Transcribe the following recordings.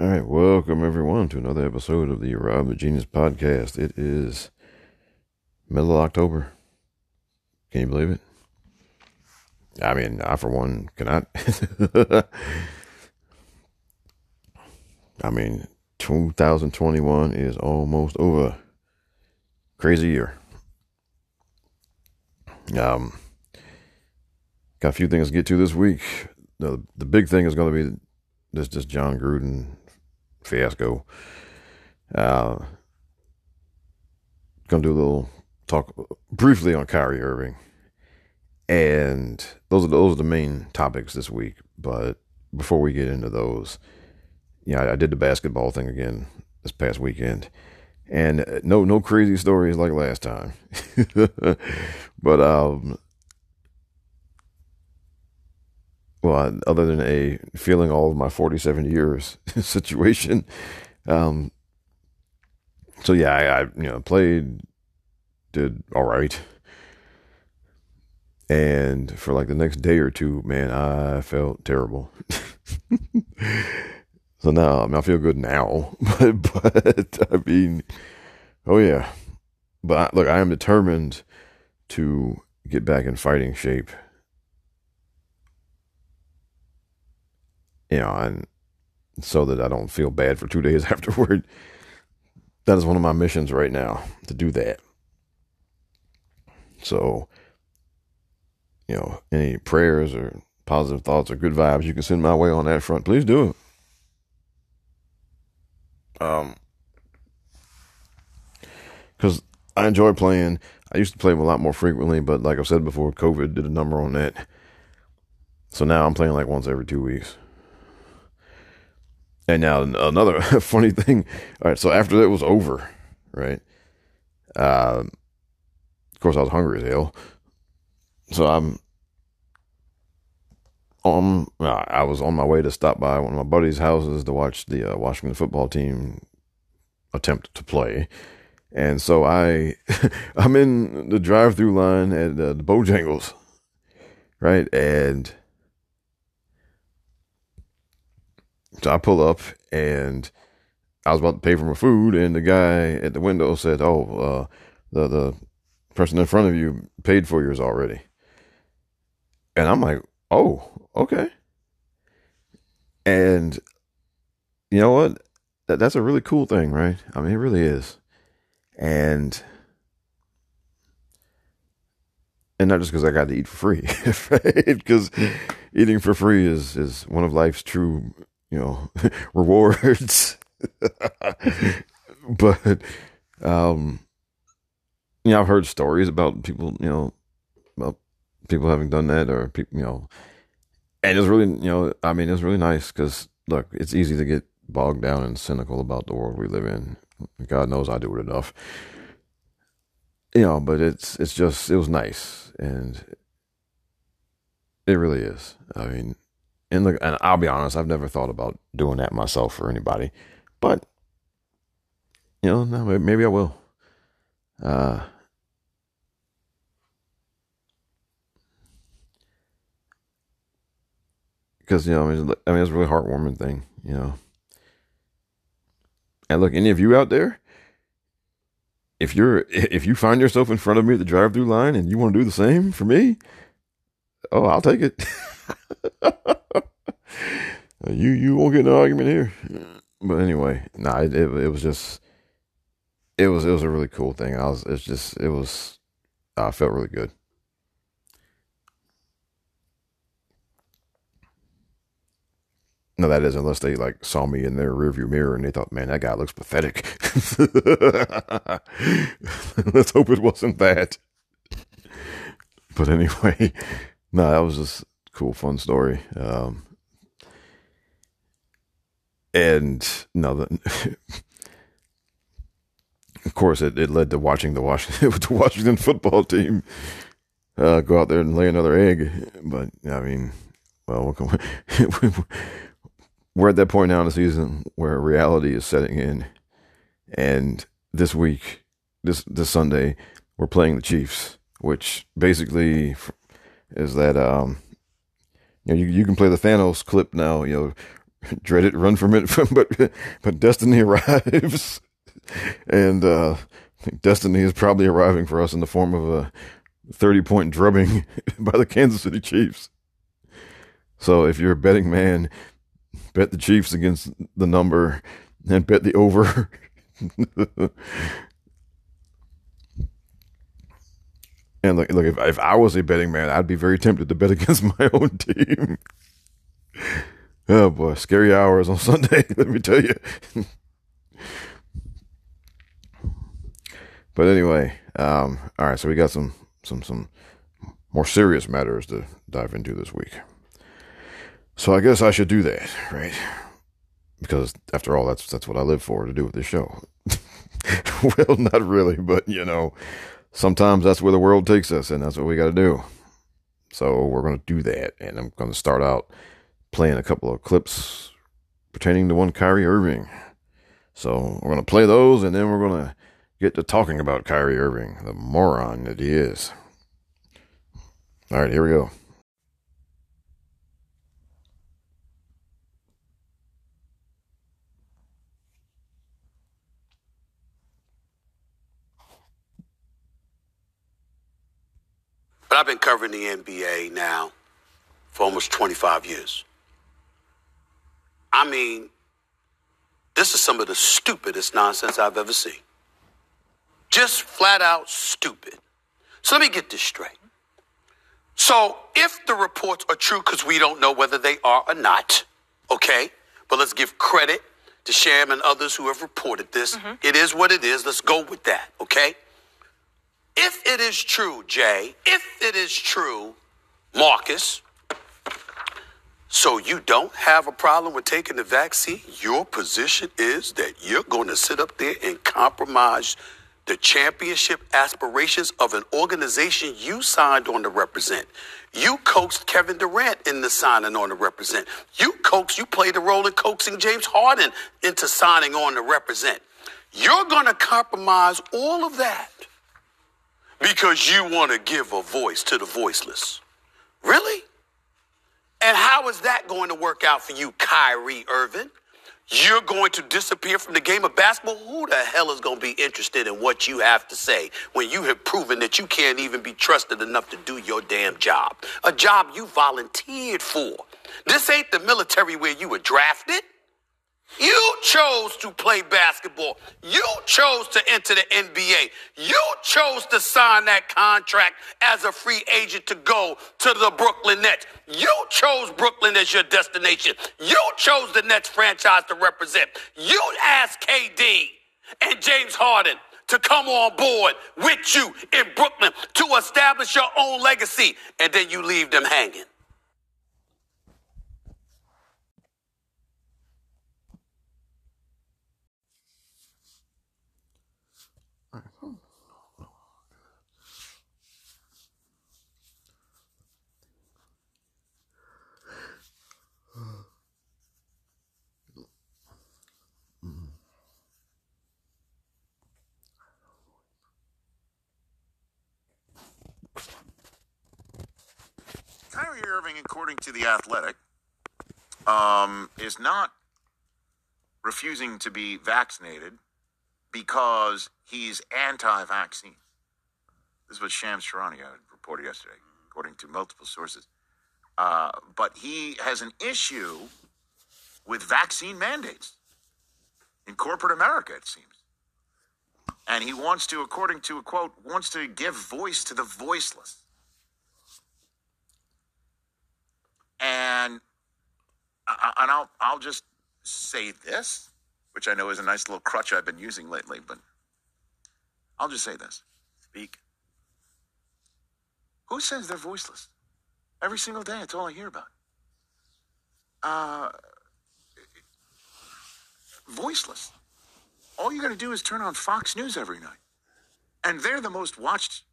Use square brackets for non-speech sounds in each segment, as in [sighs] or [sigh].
All right, welcome everyone to another episode of the Rob the Genius podcast. It is middle of October. Can you believe it? I mean, I for one cannot. [laughs] I mean, 2021 is almost over. Crazy year. Um, got a few things to get to this week. The the big thing is going to be this this Jon Gruden fiasco. Uh, gonna do a little talk briefly on Kyrie Irving, and those are those are the main topics this week. But before we get into those, yeah, I, I did the basketball thing again this past weekend, and no no crazy stories like last time, [laughs] but um. Well, other than a feeling all of my 47 years [laughs] situation, um, so yeah, I, I you know played, did all right, and for like the next day or two, man, I felt terrible. [laughs] so now, I mean, I feel good now, [laughs] but but I mean, oh yeah, but I, look, I am determined to get back in fighting shape. You know, and so that I don't feel bad for two [laughs] days afterward. That is one of my missions right now to do that. So, you know, any prayers or positive thoughts or good vibes you can send my way on that front, please do it. Um, because I enjoy playing. I used to play a lot more frequently, but like I said before, COVID did a number on that. So now I'm playing like once every two weeks. And now another [laughs] funny thing. All right, so after that was over, right? Uh, of course, I was hungry as hell, so I'm on. Uh, I was on my way to stop by one of my buddies' houses to watch the uh, Washington football team attempt to play, and so I, [laughs] I'm in the drive-through line at uh, the Bojangles, right, and So I pull up and I was about to pay for my food, and the guy at the window said, "Oh, uh, the the person in front of you paid for yours already." And I'm like, "Oh, okay." And you know what? That that's a really cool thing, right? I mean, it really is. And and not just because I got to eat for free, [laughs] right? Because eating for free is is one of life's true you know, [laughs] rewards. [laughs] but, um, you know, I've heard stories about people, you know, about people having done that or people, you know, and it's really, you know, I mean, it's really nice because look, it's easy to get bogged down and cynical about the world we live in. God knows I do it enough. You know, but it's it's just it was nice and it really is. I mean, and look, and I'll be honest, I've never thought about doing that myself for anybody, but you know, no, maybe I will. Uh, because you know, I mean, I mean, it's a really heartwarming thing, you know. And look, any of you out there, if you're [laughs] if you find yourself in front of me at the drive-through line and you want to do the same for me, oh, I'll take it. [laughs] [laughs] you you won't get an argument here. But anyway, nah, it, it, it was just it was it was a really cool thing. I was it's just it was I felt really good. No, that is unless they like saw me in their rearview mirror and they thought, man, that guy looks pathetic. [laughs] Let's hope it wasn't that. But anyway, [laughs] no, that was just cool, fun story. Um, and no, the, [laughs] of course, it, it led to watching the Washington [laughs] the Washington football team uh, go out there and lay another egg. But I mean, well, [laughs] we're at that point now in the season where reality is setting in, and this week, this this Sunday, we're playing the Chiefs, which basically is that um, you know you, you can play the Thanos clip now, you know [laughs] dread it, run from it, [laughs] but but destiny [laughs] arrives, and uh, destiny is probably arriving for us in the form of a thirty point drubbing by the Kansas City Chiefs. So if you're a betting man, bet the Chiefs against the number and bet the over. And look, look if, if I was a betting man, I'd be very tempted to bet [laughs] against my own team. oh boy, scary hours on [laughs] Sunday, let me tell you. but anyway, um, all right, so we got some some some more serious matters to dive into this week. So I guess I should do that, right? Because after all, that's that's what I live for to do with this show. [laughs] well, not really, but you know, sometimes that's where the world takes us, and that's what we got to do. So we're going to do that, and I'm going to start out playing a couple of clips pertaining to one Kyrie Irving. So we're going to play those, and then we're going to get to talking about Kyrie Irving, the moron that he is. All right, here we go. But I've been covering the NBA now for almost 25 years. I mean, this is some of the stupidest nonsense I've ever seen. Just flat out stupid. So let me get this straight. So if the reports are true, because we don't know whether they are or not, okay, but let's give credit to Shams and others who have reported this. Mm-hmm. It is what it is. Let's go with that, okay? If it is true, Jay, if it is true, Marcus, so you don't have a problem with taking the vaccine, your position is that you're going to sit up there and compromise the championship aspirations of an organization you signed on to represent. You coaxed Kevin Durant into signing on to represent. You coaxed, you played the role in coaxing James Harden into signing on to represent. You're going to compromise all of that because you want to give a voice to the voiceless. Really? And how is that going to work out for you, Kyrie Irving? You're going to disappear from the game of basketball? Who the hell is going to be interested in what you have to say when you have proven that you can't even be trusted enough to do your damn job? A job you volunteered for. This ain't the military where you were drafted. You chose to play basketball. You chose to enter the NBA. You chose to sign that contract as a free agent to go to the Brooklyn Nets. You chose Brooklyn as your destination. You chose the Nets franchise to represent. You asked KD and James Harden to come on board with you in Brooklyn to establish your own legacy, and then you leave them hanging. Kyrie Irving, according to The Athletic, um, is not refusing to be vaccinated because he's anti vaccine. This is what Shams Charania reported yesterday, according to multiple sources. Uh, but he has an issue with vaccine mandates in corporate America, it seems. And he wants to, according to a quote, wants to give voice to the voiceless. And and I'll I'll just say this, which I know is a nice little crutch I've been using lately, but I'll just say this. Speak. Who says they're voiceless? Every single day, it's all I hear about. Uh, voiceless. All you got to do is turn on Fox News every night, and they're the most watched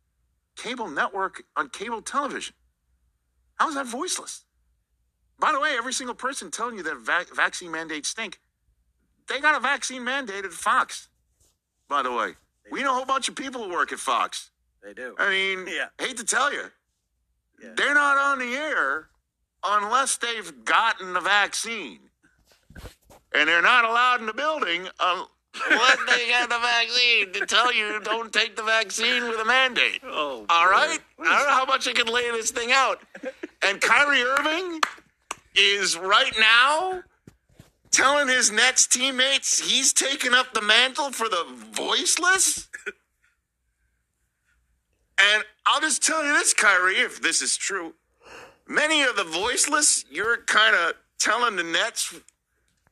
cable network on cable television. How is that voiceless? By the way, every single person telling you that va- vaccine mandates stink, they got a vaccine mandate at Fox. By the way, they we do. know a whole bunch of people who work at Fox. They do. I mean, yeah. hate to tell you, yeah. they're not on the air unless they've gotten the vaccine. and they're not allowed in the building unless they get the vaccine to tell you don't take the vaccine with a mandate. Oh, All boy. right? I don't know how much I can lay this thing out. And Kyrie Irving is right now telling his Nets teammates he's taking up the mantle for the voiceless. [laughs] And I'll just tell you this, Kyrie, if this is true. Many of the voiceless, you're kind of telling the Nets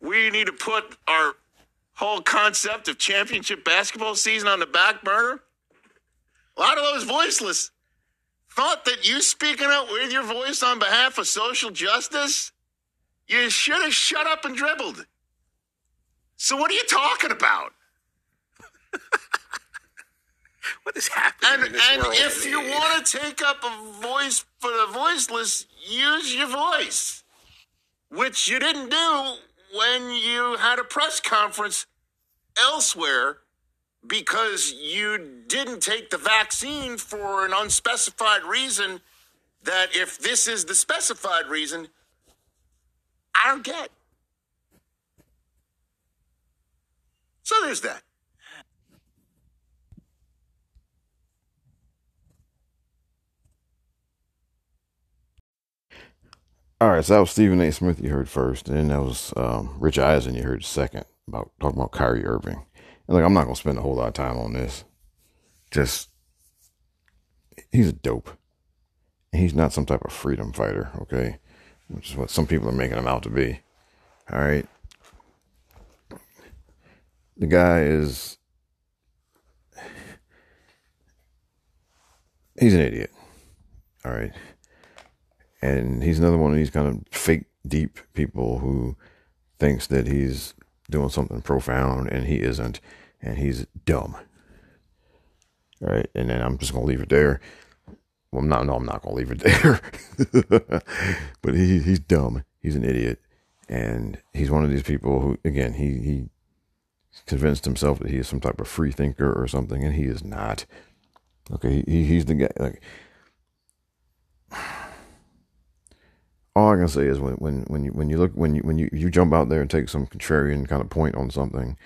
we need to put our whole concept of championship basketball season on the back burner. A lot of those voiceless thought that you speaking out with your voice on behalf of social justice, you should have shut up and dribbled. So what are you talking about? [laughs] What is happening And and if you want to take up a voice for the voiceless, use your voice, which you didn't do when you had a press conference elsewhere because you didn't take the vaccine for an unspecified reason. That if this is the specified reason, I don't get. So there's that. All right, so that was Stephen A. Smith you heard first, and then that was um, Rich Eisen you heard second about talking about Kyrie Irving. And look, I'm not gonna spend a whole lot of time on this. Just he's a dope. He's not some type of freedom fighter, okay? Which is what some people are making him out to be. All right. The guy is he's an idiot. All right and he's another one of these kind of fake deep people who thinks that he's doing something profound and he isn't and he's dumb. All right? And then i'm just gonna leave it there. Well not no i'm not gonna leave it there. [laughs] But he, he's dumb. He's an idiot. And he's one of these people who again he he convinced himself that he is some type of free thinker or something and he is not. Okay? He, he's the guy like all I can say is when when when you when you look when you when you you jump out there and take some contrarian kind of point on something,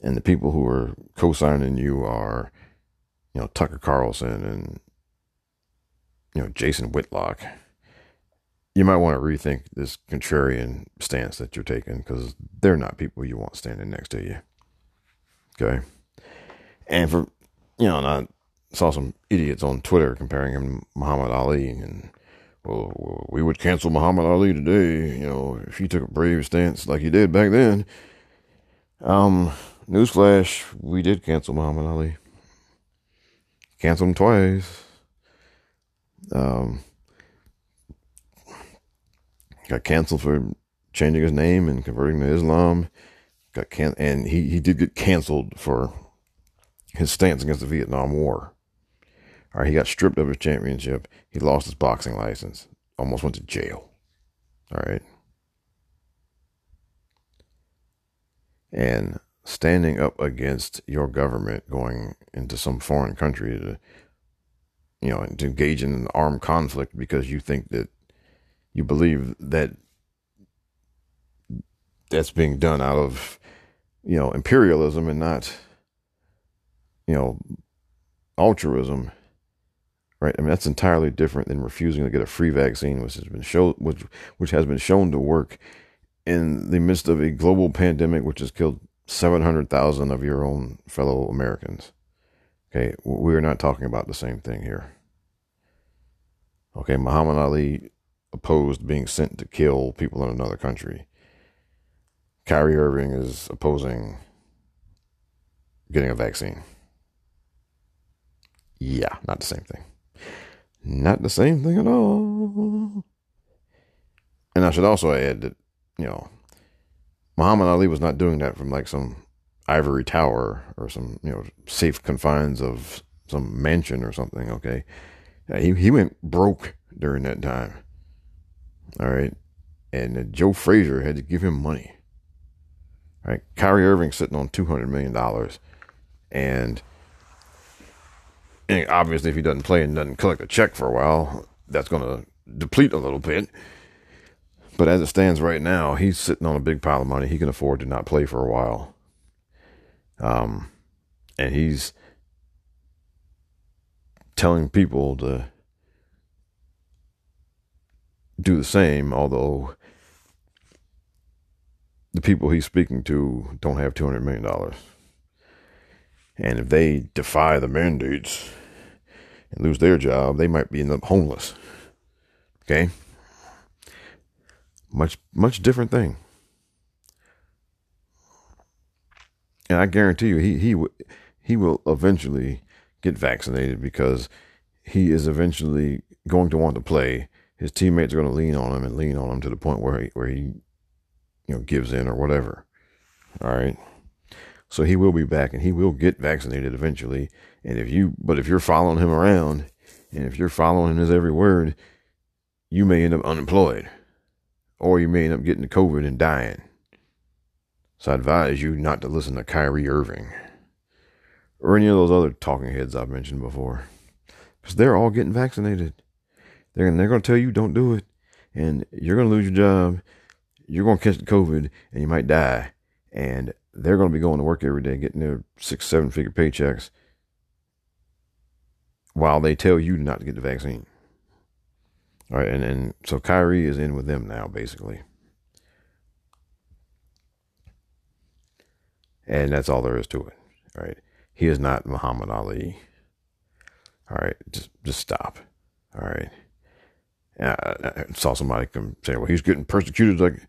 and the people who are co-signing you are, you know, Tucker Carlson and you know Jason Whitlock, you might want to rethink this contrarian stance that you're taking because they're not people you want standing next to you. Okay, and for you know, and I saw some idiots on Twitter comparing him to Muhammad Ali and well, we would cancel Muhammad Ali today, you know, if he took a brave stance like he did back then. Um, newsflash, we did cancel Muhammad Ali. Canceled him twice. Um, got canceled for changing his name and converting to Islam. Got can and he, he did get canceled for his stance against the Vietnam War. All right, he got stripped of his championship. He lost his boxing license. Almost went to jail. All right. And standing up against your government going into some foreign country to, you know, to engage in an armed conflict because you think that you believe that that's being done out of, you know, imperialism and not, you know, altruism right? I mean, that's entirely different than refusing to get a free vaccine, which has been shown, which which has been shown to work in the midst of a global pandemic, which has killed seven hundred thousand of your own fellow Americans. Okay, we are not talking about the same thing here. Okay, Muhammad Ali opposed being sent to kill people in another country. Kyrie Irving is opposing getting a vaccine. Yeah, not the same thing. Not the same thing at all. And I should also add that, you know, Muhammad Ali was not doing that from like some ivory tower or some, you know, safe confines of some mansion or something, okay? He, he went broke during that time. All right. And Joe Frazier had to give him money. All right. Kyrie Irving sitting on $200 million. And and obviously, if he doesn't play and doesn't collect a check for a while, that's going to deplete a little bit. But as it stands right now, he's sitting on a big pile of money. He can afford to not play for a while. Um, and he's telling people to do the same, although the people he's speaking to don't have $200 million. And if they defy the mandates and lose their job, they might be end up homeless. Okay? Much, much different thing. And I guarantee you, he, he, he will eventually get vaccinated because he is eventually going to want to play. His teammates are going to lean on him and lean on him to the point where he, where he, you know, gives in or whatever. All right. So he will be back and he will get vaccinated eventually. And if you, but if you're following him around and if you're following his every word, you may end up unemployed or you may end up getting COVID and dying. So I advise you not to listen to Kyrie Irving or any of those other talking heads I've mentioned before because they're all getting vaccinated. They're, they're going to tell you don't do it and you're going to lose your job. You're going to catch the COVID and you might die. And they're going to be going to work every day, getting their six, seven figure paychecks while they tell you not to get the vaccine. All right. And, and so Kyrie is in with them now, basically. And that's all there is to it. All right. He is not Muhammad Ali. All right. Just, just stop. All right. I saw somebody come say, well, he's getting persecuted like,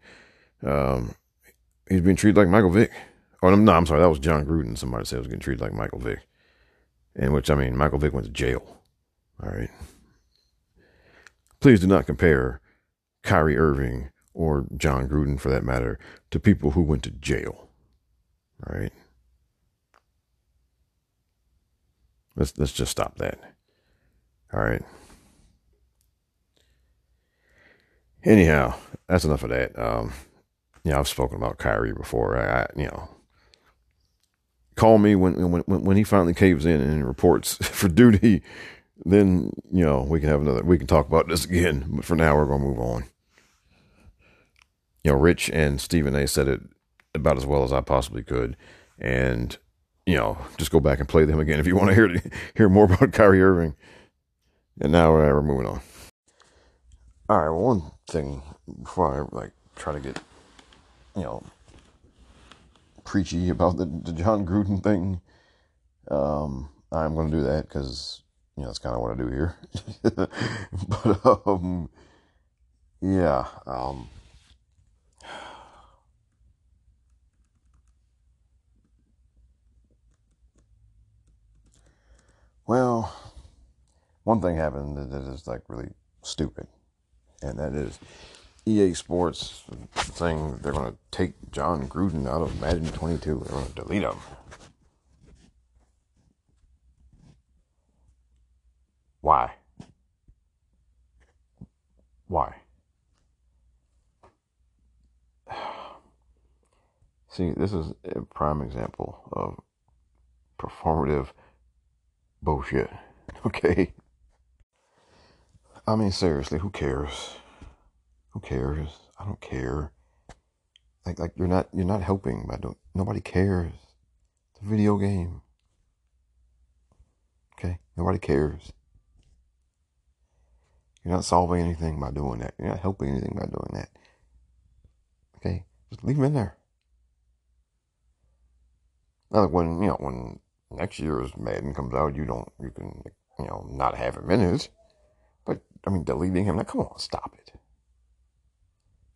um, he's being treated like Michael Vick. Or no, I'm sorry, that was Jon Gruden. Somebody said was getting treated like Michael Vick. In which, I mean, Michael Vick went to jail. All right. Please do not compare Kyrie Irving or Jon Gruden, for that matter, to people who went to jail. All right. Let's let's just stop that. All right. Anyhow, that's enough of that. Um, yeah, I've spoken about Kyrie before. I, I, you know, call me when when when he finally caves in and reports [laughs] for duty. Then you know we can have another. We can talk about this again. But for now, we're gonna move on. You know, Rich and Stephen A. said it about as well as I possibly could, and you know, just go back and play them again if you want to hear [laughs] hear more about Kyrie Irving. And now uh, we're moving on. All right, well, one thing before I like try to get you know preachy about the, the Jon Gruden thing, um, I'm going to do that because you know that's kind of what I do here. [laughs] but um, yeah, um, well, one thing happened that is like really stupid, and that is EA Sports saying they're going to take Jon Gruden out of Madden 22. They're going to delete him. Why? Why? [sighs] See, this is a prime example of performative bullshit. [laughs] Okay? I mean, seriously, who cares? Who cares? I don't care. Like like you're not you're not helping by doing nobody cares. It's a video game. Okay? Nobody cares. You're not solving anything by doing that. You're not helping anything by doing that. Okay? Just leave them in there. Now when you know when next year's Madden comes out, you don't you can you know not have him in it. But I mean deleting him, now come on, stop it.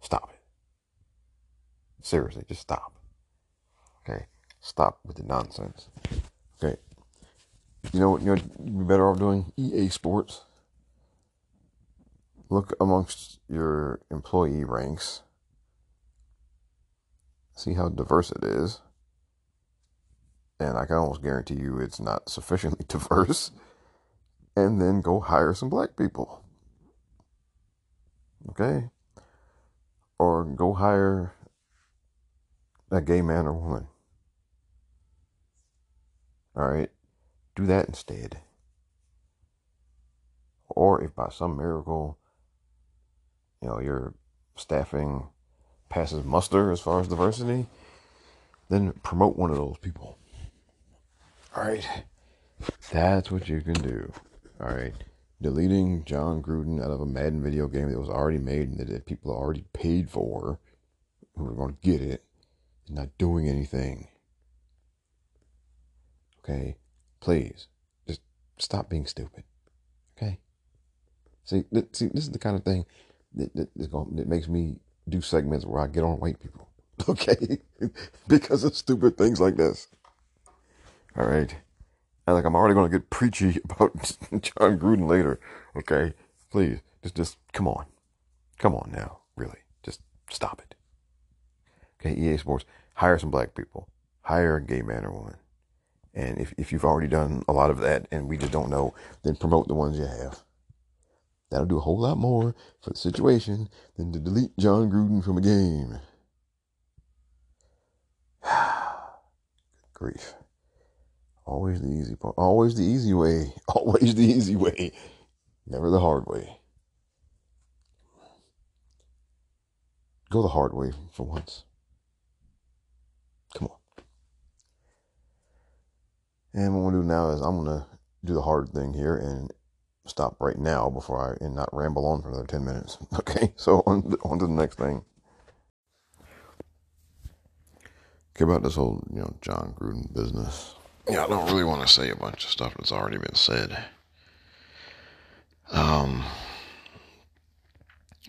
Stop it. Seriously, just stop. Okay? Stop with the nonsense. Okay. You know what you'd be better off doing? EA Sports. Look amongst your employee ranks. See how diverse it is. And I can almost guarantee you it's not sufficiently [laughs] diverse. And then go hire some black people. Okay? Or go hire a gay man or woman. All right, do that instead. Or if by some miracle, you know, your staffing passes muster as far as diversity, then promote one of those people. All right. That's what you can do. All right. Deleting Jon Gruden out of a Madden video game that was already made and that people already paid for, who are going to get it, and not doing anything. Okay? Please, just stop being stupid. Okay? See, see, this is the kind of thing that, going, that makes me do segments where I get on white people. [laughs] Okay? [laughs] because of stupid things like this. All right? And like I'm already going to get preachy [laughs] about Jon Gruden later. Okay? Please, just, just come on. Come on now. Really. Just stop it. Okay? EA Sports, hire some black people. Hire a gay man or woman. And if, if you've already done a lot of that and we just don't know, then promote the ones you have. That'll do a whole lot more for the situation than to delete Jon Gruden from a game. [sighs] Grief. Always the easy part. Always the easy way. [laughs] Always the easy way. Never the hard way. Go the hard way for once. Come on. And what I'm gonna do now is I'm gonna do the hard thing here and stop right now before I and not ramble on for another ten minutes. [laughs] Okay, so on on to the next thing. Okay, about this whole you know Jon Gruden business. Yeah, I don't really want to say a bunch of stuff that's already been said. Um,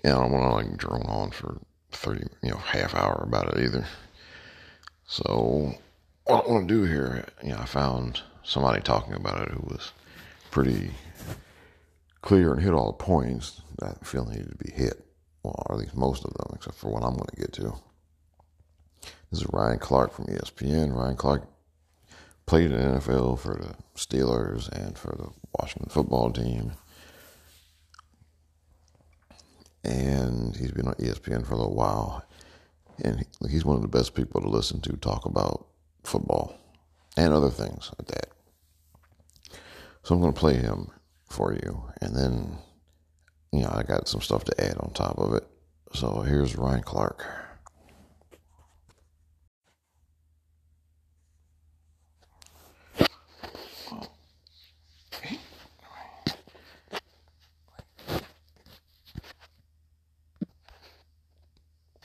yeah, I don't want to like drone on for thirty, you know, half hour about it either. So what I want to do here, you know, I found somebody talking about it who was pretty clear and hit all the points that I feel needed to be hit. Well, or at least most of them, except for what I'm going to get to. This is Ryan Clark from ESPN. Ryan Clark played in the NFL for the Steelers and for the Washington football team. And he's been on ESPN for a little while. And he's one of the best people to listen to talk about football and other things like that. So I'm going to play him for you. And then, you know, I got some stuff to add on top of it. So here's Ryan Clark.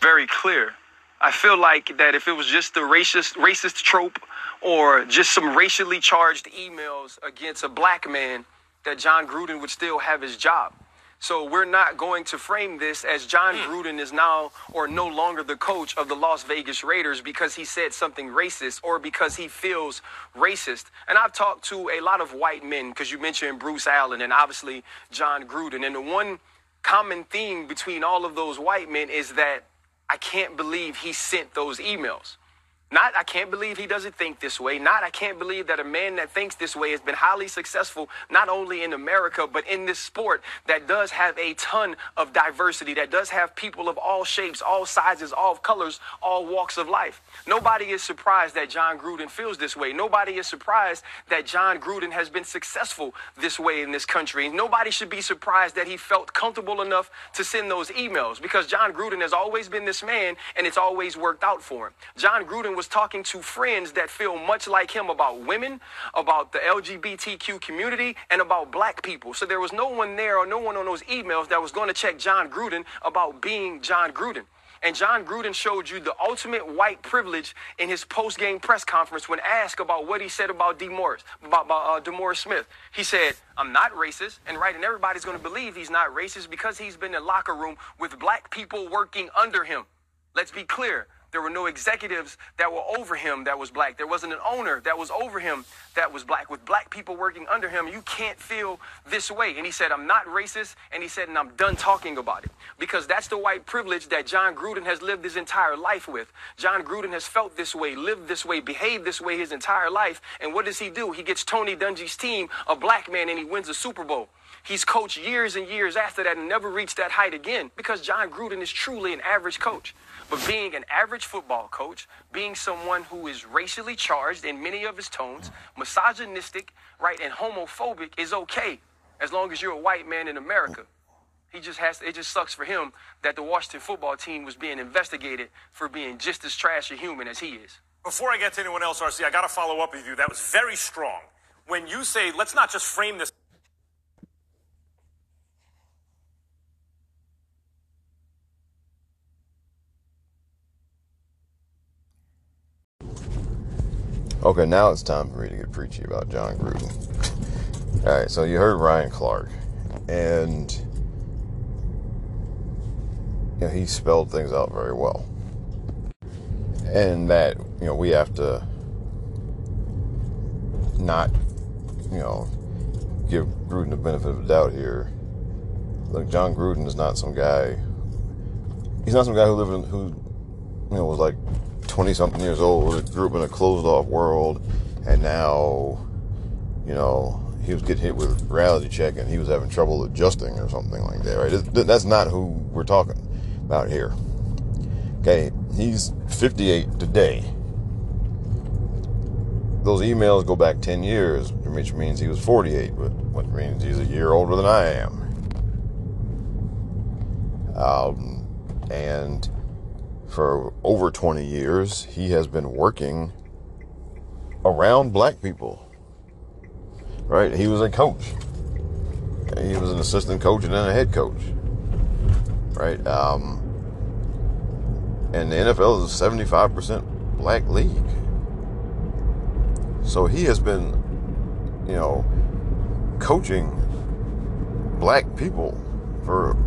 Very clear. I feel like that if it was just the racist racist trope or just some racially charged emails against a black man, that Jon Gruden would still have his job. So we're not going to frame this as Jon hmm. Gruden is now or no longer the coach of the Las Vegas Raiders because he said something racist or because he feels racist. And I've talked to a lot of white men because you mentioned Bruce Allen and obviously Jon Gruden. And the one common theme between all of those white men is that I can't believe he sent those emails. Not, I can't believe he doesn't think this way. Not, I can't believe that a man that thinks this way has been highly successful, not only in America, but in this sport that does have a ton of diversity, that does have people of all shapes, all sizes, all colors, all walks of life. Nobody is surprised that Jon Gruden feels this way. Nobody is surprised that Jon Gruden has been successful this way in this country. Nobody should be surprised that he felt comfortable enough to send those emails because Jon Gruden has always been this man and it's always worked out for him. Jon Gruden was was talking to friends that feel much like him about women, about the LGBTQ community, and about black people. So there was no one there or no one on those emails that was going to check Jon Gruden about being Jon Gruden. And Jon Gruden showed you the ultimate white privilege in his post-game press conference when asked about what he said about DeMaurice, about, about uh, Smith. He said, "I'm not racist," and right, and everybody's going to believe he's not racist because he's been in locker room with black people working under him. Let's be clear. There were no executives that were over him that was black. There wasn't an owner that was over him that was black. With black people working under him, you can't feel this way. And he said, I'm not racist. And he said, and I'm done talking about it. Because that's the white privilege that Jon Gruden has lived his entire life with. Jon Gruden has felt this way, lived this way, behaved this way his entire life. And what does he do? He gets Tony Dungy's team, a black man, and he wins a Super Bowl. He's coached years and years after that and never reached that height again because Jon Gruden is truly an average coach. But being an average football coach, being someone who is racially charged in many of his tones, misogynistic, right, and homophobic is okay as long as you're a white man in America. He just has to, it just sucks for him that the Washington football team was being investigated for being just as trash a human as he is. Before I get to anyone else, RC, I got to follow up with you. That was very strong. When you say, let's not just frame this. Okay, now it's time for me to get preachy about Jon Gruden. All right, so you heard Ryan Clark, and you know, he spelled things out very well, and that you know we have to not you know give Gruden the benefit of the doubt here. Look, Jon Gruden is not some guy. He's not some guy who lived in who you know was like 20 something years old, grew up in a closed off world, and now, you know, he was getting hit with reality check and he was having trouble adjusting or something like that, right? That's not who we're talking about here. Okay, he's 58 today. Those emails go back 10 years, which means he was 48, but which means he's a year older than I am. Um, and for over 20 years, he has been working around black people. Right? He was a coach. He was an assistant coach and then a head coach. Right? Um, and the NFL is a 75% black league. So he has been, you know, coaching black people for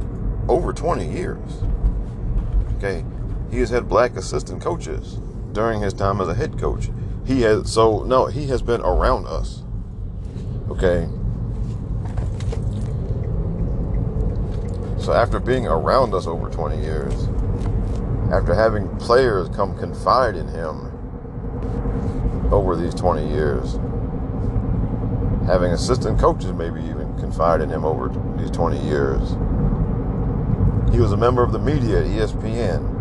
over 20 years. Okay he has had black assistant coaches during his time as a head coach. He has so no, he has been around us. Okay. So after being around us over 20 years, after having players come confide in him over these 20 years, having assistant coaches maybe even confide in him over these 20 years. He was a member of the media at ESPN.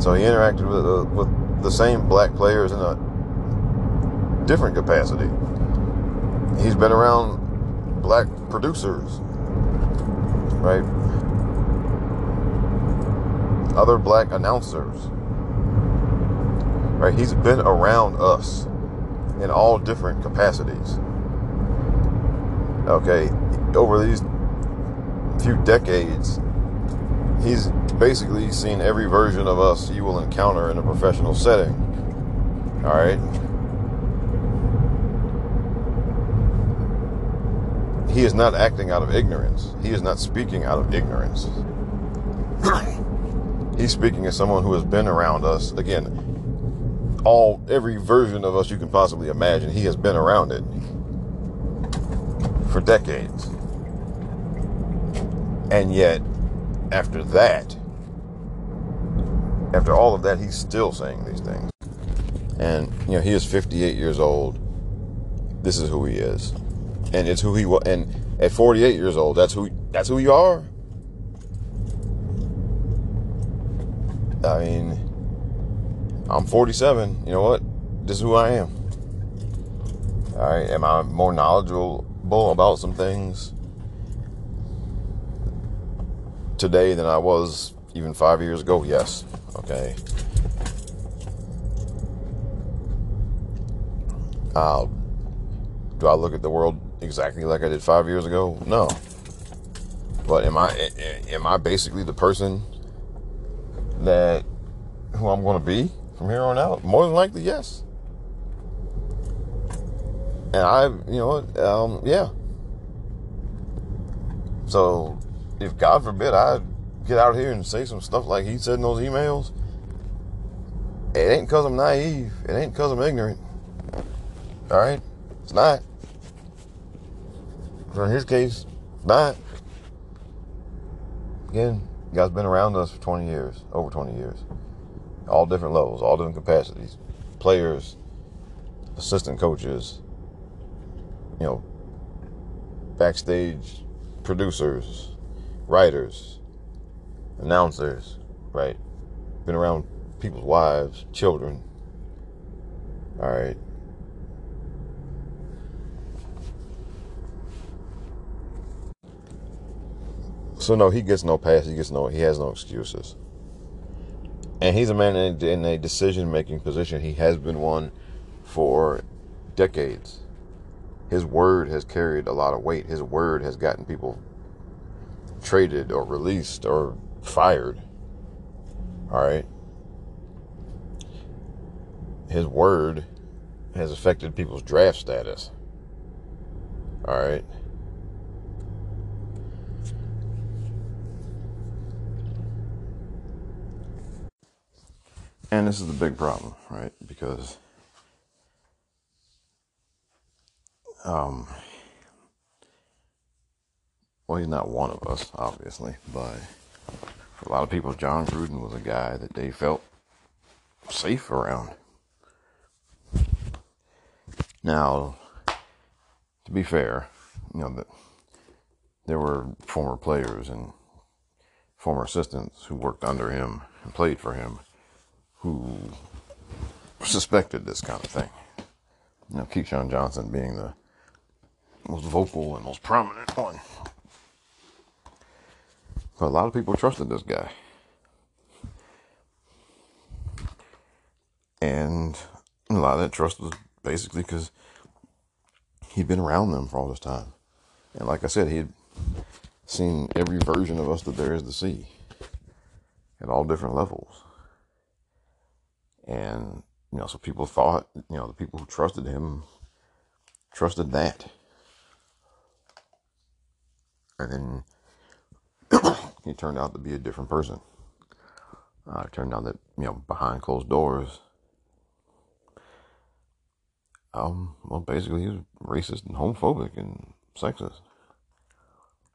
So he interacted with, uh, with the same black players in a different capacity. He's been around black producers, right? Other black announcers, right? He's been around us in all different capacities. Okay, over these few decades, he's basically seen every version of us you will encounter in a professional setting. All right. He is not acting out of ignorance. He is not speaking out of ignorance. [coughs] He's speaking as someone who has been around us. Again, all every version of us you can possibly imagine. He has been around it for decades. And yet, after that, after all of that, he's still saying these things. And, you know, he is 58 years old. This is who he is. And it's who he was. And at 48 years old, that's who, that's who you are. I mean, I'm 47. You know what? This is who I am. All right. Am I more knowledgeable about some things today than I was even five years ago? Yes. Okay. Uh, do I look at the world exactly like I did five years ago? No. But am I am I basically the person that who I'm going to be from here on out? More than likely, yes. And I, you know, um, yeah. So, if God forbid I get out here and say some stuff like he said in those emails, it ain't because I'm naive. It ain't because I'm ignorant. All right? It's not. in his case, not. Again, you guys been around us for 20 years, over 20 years. All different levels, all different capacities. Players, assistant coaches, you know, backstage producers, writers, announcers, right? Been around people's wives, children. All right. So no, he gets no pass. He gets no. He has no excuses. And he's a man in, in a decision-making position. He has been one for decades. His word has carried a lot of weight. His word has gotten people traded or released or fired. All right. His word has affected people's draft status. All right. And this is the big problem, right? Because um well he's not one of us, obviously, but for a lot of people Jon Gruden was a guy that they felt safe around. Now, to be fair, you know that there were former players and former assistants who worked under him and played for him who suspected this kind of thing. You know, Keyshawn Johnson being the most vocal and most prominent one. A lot of people trusted this guy. And a lot of that trust was basically because he'd been around them for all this time. And like I said, he'd seen every version of us that there is to see at all different levels. And, you know, so people thought, you know, the people who trusted him trusted that. And then he turned out to be a different person. Uh, it turned out that, you know, behind closed doors, um, well, basically he was racist and homophobic and sexist.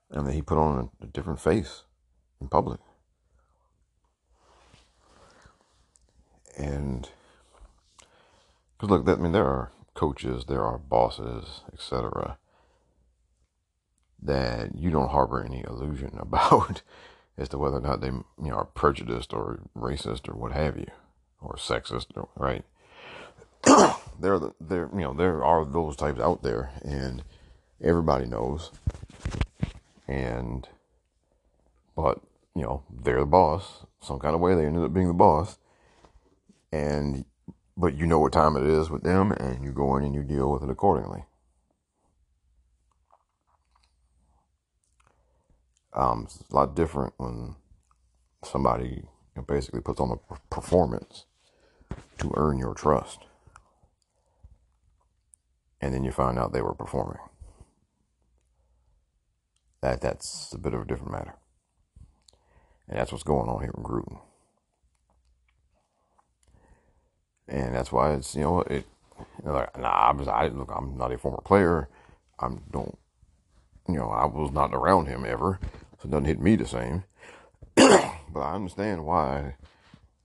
And that he put on a, a different face in public. and because look, that, I mean, there are coaches, there are bosses, etc., that you don't harbor any illusion [laughs] about as to whether or not they, you know, are prejudiced or racist or what have you, or sexist, right? [clears throat] there, there, you know, there are those types out there, and everybody knows. And, but you know, they're the boss. Some kind of way they ended up being the boss and but you know what time it is with them and you go in and you deal with it accordingly um, it's a lot different when somebody basically puts on a performance to earn your trust and then you find out they were performing that that's a bit of a different matter and that's what's going on here in Gruden and that's why it's you know it. Like, nah, I'm, I look. I'm not a former player. I don't. You know, I was not around him ever, so it doesn't hit me the same. [clears throat] but I understand why.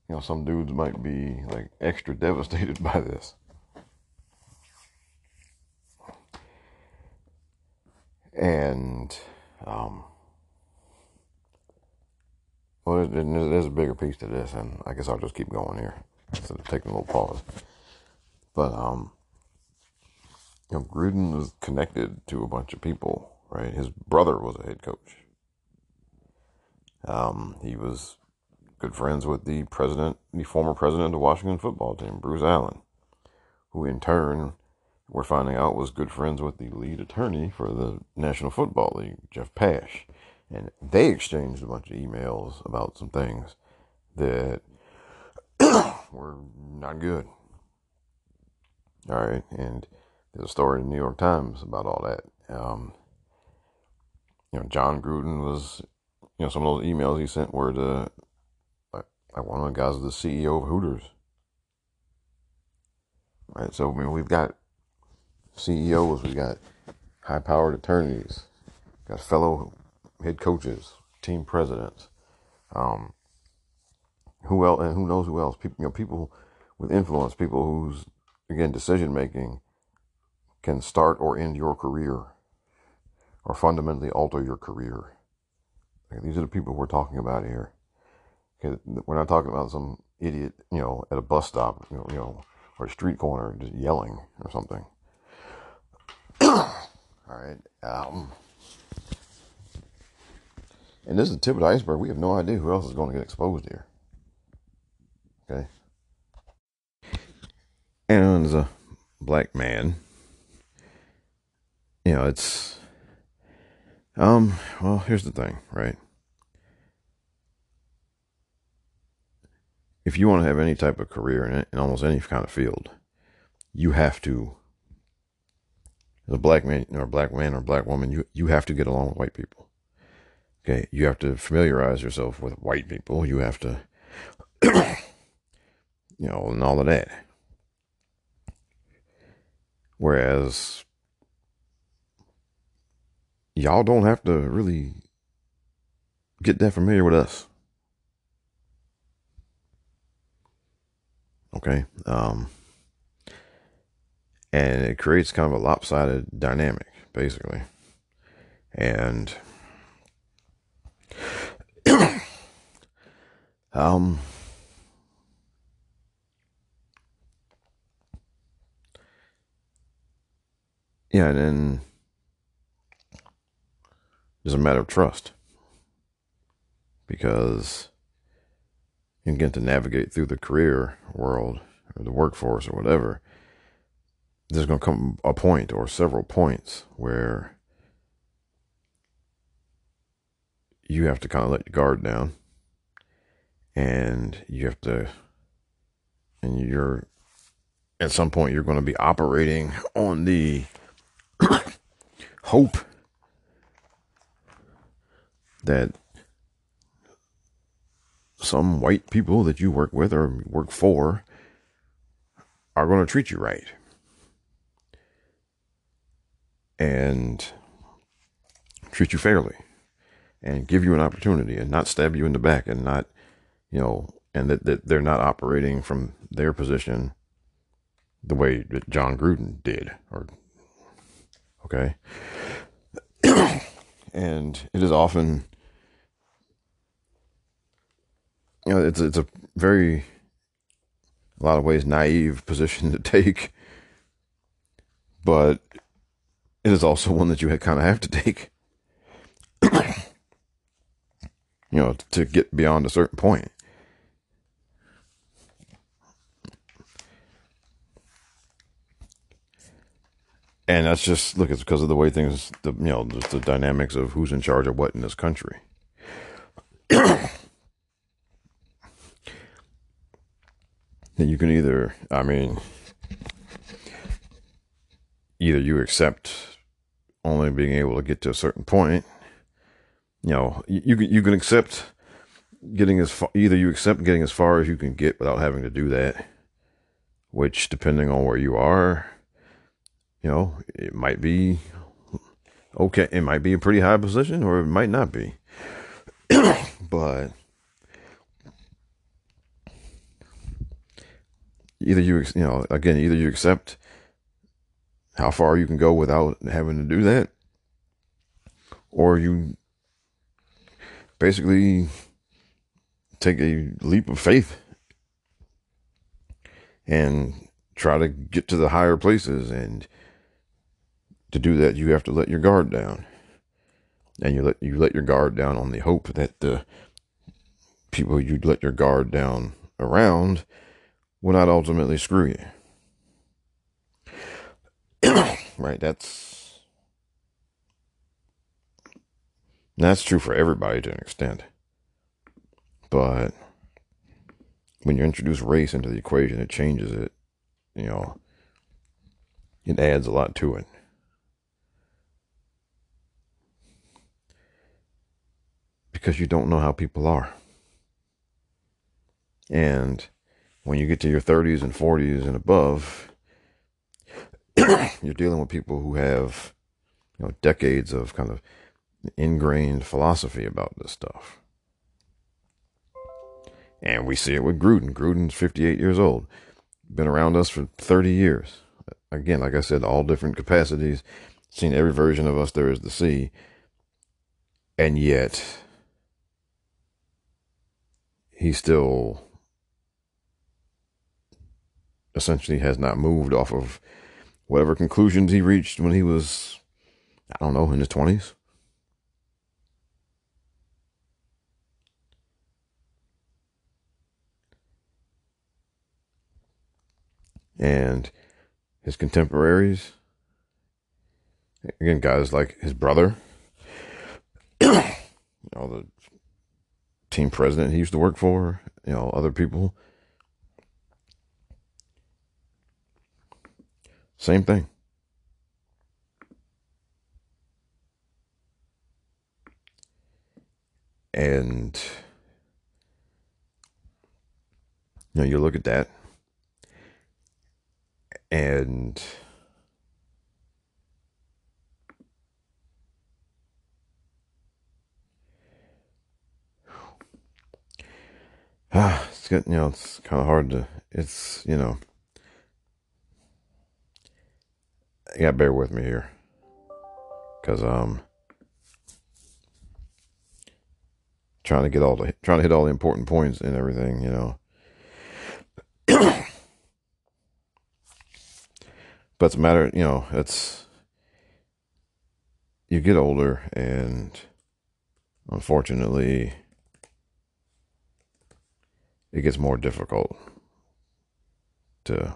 You know, some dudes might be like extra [laughs] devastated by this. And um, well, there's a bigger piece to this, and I guess I'll just keep going here instead of taking a little pause. But um, you know, Gruden was connected to a bunch of people, right? His brother was a head coach. Um, he was good friends with the president, the former president of the Washington football team, Bruce Allen, who in turn we're finding out was good friends with the lead attorney for the National Football League, Jeff Pash. And they exchanged a bunch of emails about some things that [coughs] were not good. All right, and there's a story in the New York Times about all that. Um, you know, Jon Gruden was, you know, some of those emails he sent were to, like, one of the guys, the CEO of Hooters. Right, so I mean, we've got CEOs, we've got high-powered attorneys, got fellow head coaches, team presidents. Um, who else, and who knows who else? People, you know, people with influence, people whose again decision making can start or end your career, or fundamentally alter your career. Okay, these are the people we're talking about here. Okay, we're not talking about some idiot, you know, at a bus stop, you know, you know or a street corner just yelling or something. [coughs] All right. Um, And this is the tip of the iceberg. We have no idea who else is going to get exposed here. Okay. And as a black man, you know, it's um, well, here's the thing, right? If you want to have any type of career in, it, in almost any kind of field, you have to, as a black man or a black man or black woman, you, you have to get along with white people. Okay. You have to familiarize yourself with white people. You have to, [coughs] you know, and all of that. Whereas y'all don't have to really get that familiar with us. Okay. Um, and it creates kind of a lopsided dynamic, basically. And, [coughs] um, yeah, and then it's a matter of trust because you get to navigate through the career world or the workforce or whatever. There's going to come a point or several points where you have to kind of let your guard down and you have to, and you're, at some point, you're going to be operating on the [coughs] hope that some white people that you work with or work for are going to treat you right. And treat you fairly and give you an opportunity and not stab you in the back and not, you know, and that, that they're not operating from their position the way that Jon Gruden did or okay. [clears throat] and it is often you know, it's it's a very a lot of ways naive position [laughs] to take, but it is also one that you kind of have to take. [coughs] you know, to get beyond a certain point. And that's just look. It's because of the way things, the you know, the, the dynamics of who's in charge of what in this country. then you can either, I mean, either you accept only being able to get to a certain point. You know, you can you can accept getting as far. Either you accept getting as far as you can get without having to do that, which depending on where you are, you know, it might be okay. It might be a pretty high position, or it might not be. [clears throat] but either you you know again either you accept how far you can go without having to do that or you basically take a leap of faith and try to get to the higher places. And to do that you have to let your guard down. And you let you let your guard down on the hope that the people you let your guard down around will not ultimately screw you. [clears throat] right? That's that's true for everybody to an extent. But when you introduce race into the equation, it changes it. You know, it adds a lot to it. Because you don't know how people are. And when you get to your 30s and 40s and above, [coughs] you're dealing with people who have, you know, decades of kind of ingrained philosophy about this stuff. And we see it with Gruden. Gruden's 58 years old, been around us for 30 years. Again, like I said, all different capacities, seen every version of us there is to see. And yet, he still essentially has not moved off of whatever conclusions he reached when he was, I don't know, in his 20s. And his contemporaries, again, guys like his brother, [coughs] you know, the team president he used to work for, you know, other people Same thing. And you know, you look at that and ah, [sighs] it's good, you know, it's kind of hard to, it's, you know, gotta bear with me here. Cause, um, trying to get all the, trying to hit all the important points and everything, you know. but it's a matter, you know, it's, you get older and unfortunately, it gets more difficult to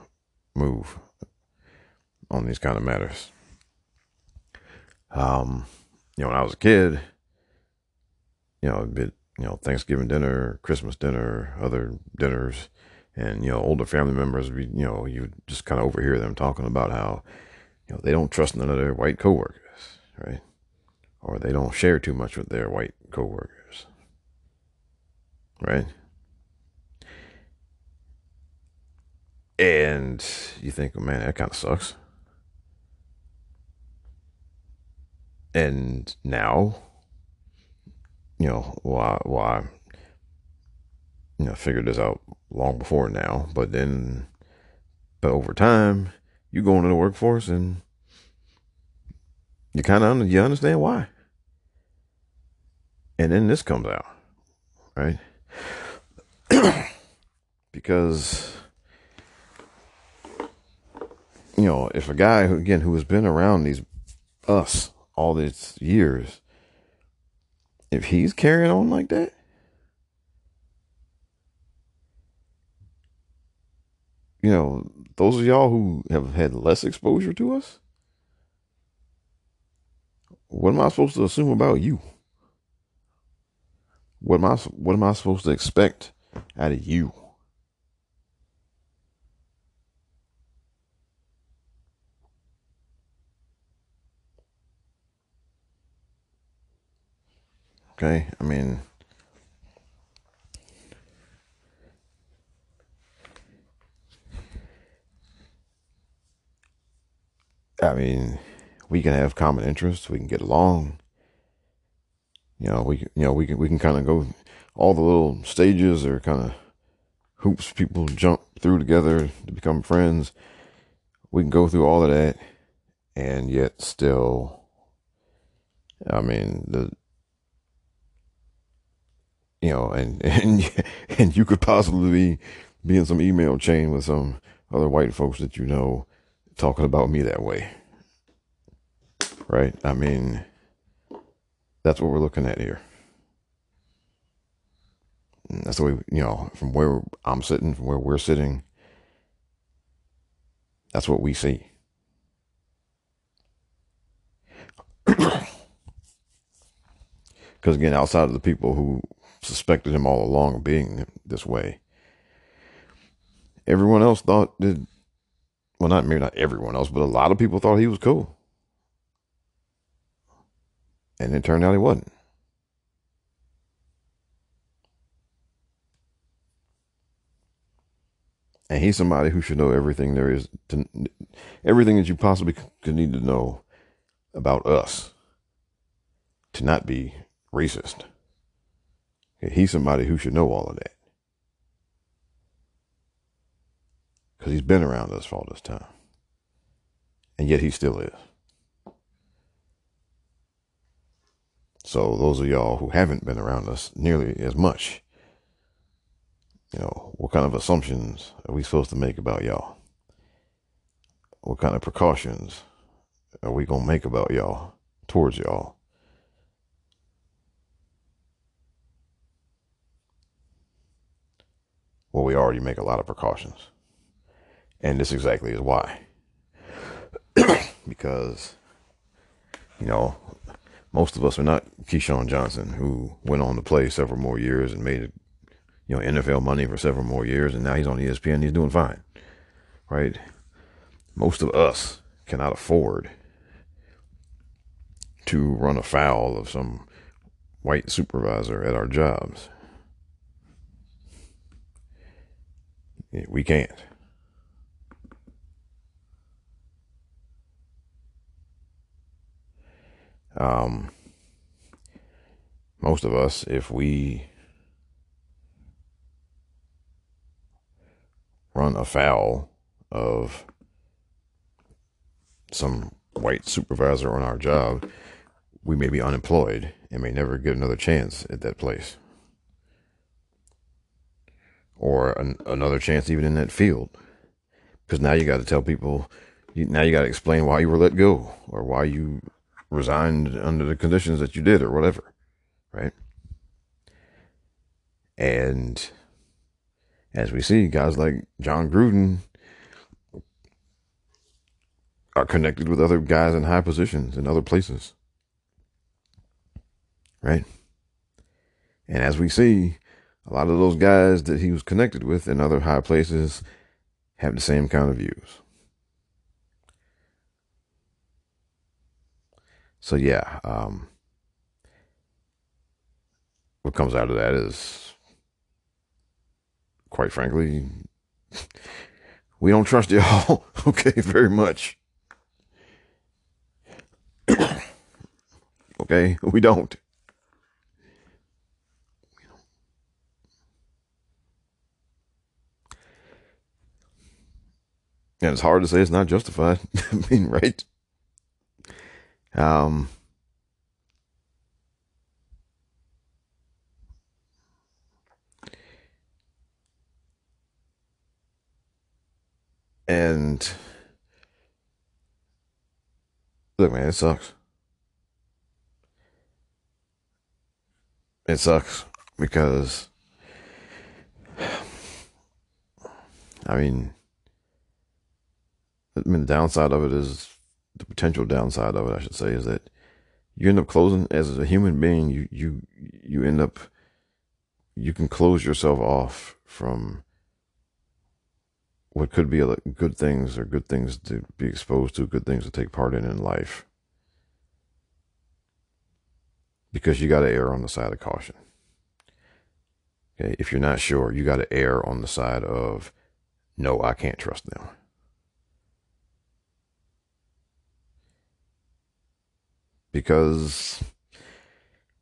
move on these kind of matters. Um, you know, when I was a kid, you know, bit, you know, Thanksgiving dinner, Christmas dinner, other dinners, and you know, older family members, you know, you just kind of overhear them talking about how, you know, they don't trust none of their white coworkers, right? Or they don't share too much with their white coworkers, right? And you think, oh, man, that kind of sucks. And now, you know, why, why, you know, figured this out long before now, but then, but over time, you go into the workforce and you kind of, you understand why. And then this comes out, right? [clears throat] because you know, if a guy who again who has been around these us all these years, if he's carrying on like that, you know, those of y'all who have had less exposure to us, what am I supposed to assume about you? What am I what am I supposed to expect out of you? Okay, I mean, I mean, we can have common interests. We can get along. You know, we you know we can we can kind of go all the little stages or kind of hoops people jump through together to become friends. We can go through all of that, and yet still, I mean the you know, and [laughs] and and you could possibly be, in some email chain with some other white folks that you know talking about me that way. Right? I mean, that's what we're looking at here. And that's the way, you know, from where I'm sitting, from where we're sitting, that's what we see. [clears throat] Because again, outside of the people who suspected him all along of being this way. Everyone else thought that, well, not maybe not everyone else, but a lot of people thought he was cool. And it turned out he wasn't. And he's somebody who should know everything there is to, everything that you possibly could need to know about us to not be racist. He's somebody who should know all of that. Because he's been around us for all this time. And yet he still is. So those of y'all who haven't been around us nearly as much, you know, what kind of assumptions are we supposed to make about y'all? What kind of precautions are we going to make about y'all, towards y'all? Well, we already make a lot of precautions. And this exactly is why. [clears throat] because, you know, most of us are not Keyshawn Johnson, who went on to play several more years and made, you know, NFL money for several more years, and now he's on ESPN. He's doing fine, right? Most of us cannot afford to run afoul of some white supervisor at our jobs. We can't. Um, most of us, if we run afoul of some white supervisor on our job, we may be unemployed and may never get another chance at that place. Or an, another chance even in that field. Because now you got to tell people, you, now you got to explain why you were let go or why you resigned under the conditions that you did or whatever, right? And as we see, guys like Jon Gruden are connected with other guys in high positions in other places, right? And as we see, a lot of those guys that he was connected with in other high places have the same kind of views. So yeah, um, what comes out of that is, quite frankly, [laughs] we don't trust y'all. [laughs] okay, very much. [coughs] okay, we don't. And it's hard to say it's not justified. [laughs] I mean, right? Um, and look, man, it sucks. It sucks because, [sighs] I mean, I mean, the downside of it is the potential downside of it, I should say, is that you end up closing as a human being. You you you end up you can close yourself off from what could be good things or good things to be exposed to, good things to take part in in life, because you got to err on the side of caution. Okay, if you're not sure, you got to err on the side of no, I can't trust them. Because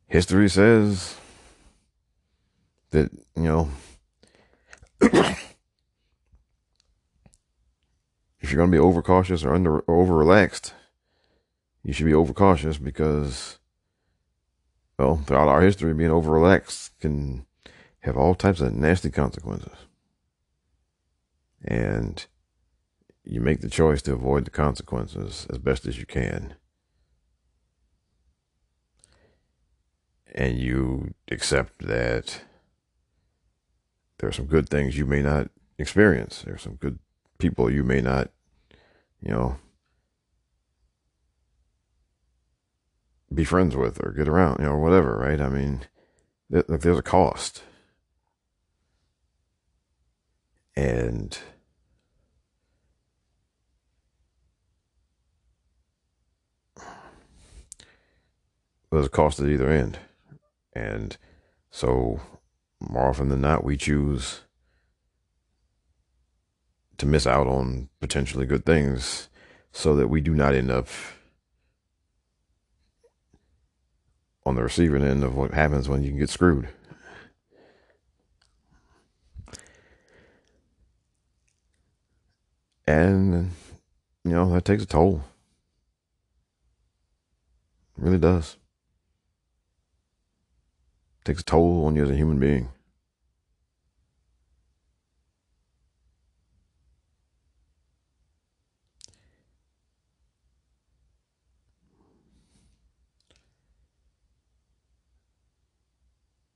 history says that, you know, [coughs] if you're going to be overcautious or under or over relaxed, you should be overcautious because, well, throughout our history, being over relaxed can have all types of nasty consequences. And you make the choice to avoid the consequences as best as you can. And you accept that there are some good things you may not experience. There are some good people you may not, you know, be friends with or get around, you know, whatever, right? I mean, there's a cost. And there's a cost at either end. And so, more often than not, we choose to miss out on potentially good things so that we do not end up on the receiving end of what happens when you get screwed. And, you know, that takes a toll. It really does takes a toll on you as a human being.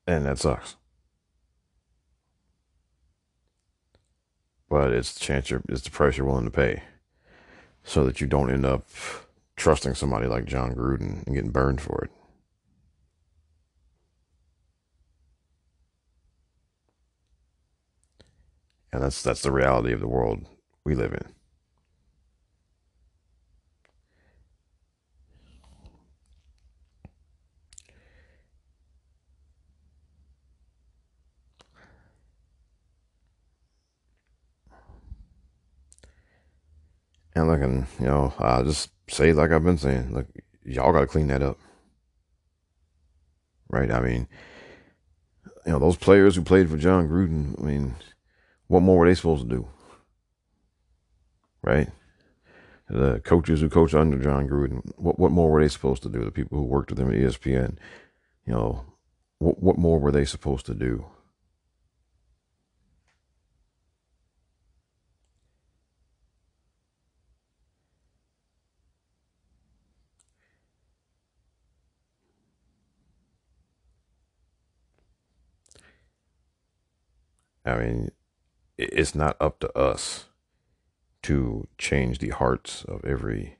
And that sucks. but it's the chance you're, it's the price you're willing to pay, so that you don't end up trusting somebody like Jon Gruden and getting burned for it. And that's that's the reality of the world we live in. And looking, you know, I'll just say like I've been saying, look, y'all got to clean that up. Right? I mean, you know, those players who played for Jon Gruden, I mean, what more were they supposed to do? Right? The coaches who coached under Jon Gruden, what what more were they supposed to do? The people who worked with them at ESPN, you know, what what more were they supposed to do? I mean, it's not up to us to change the hearts of every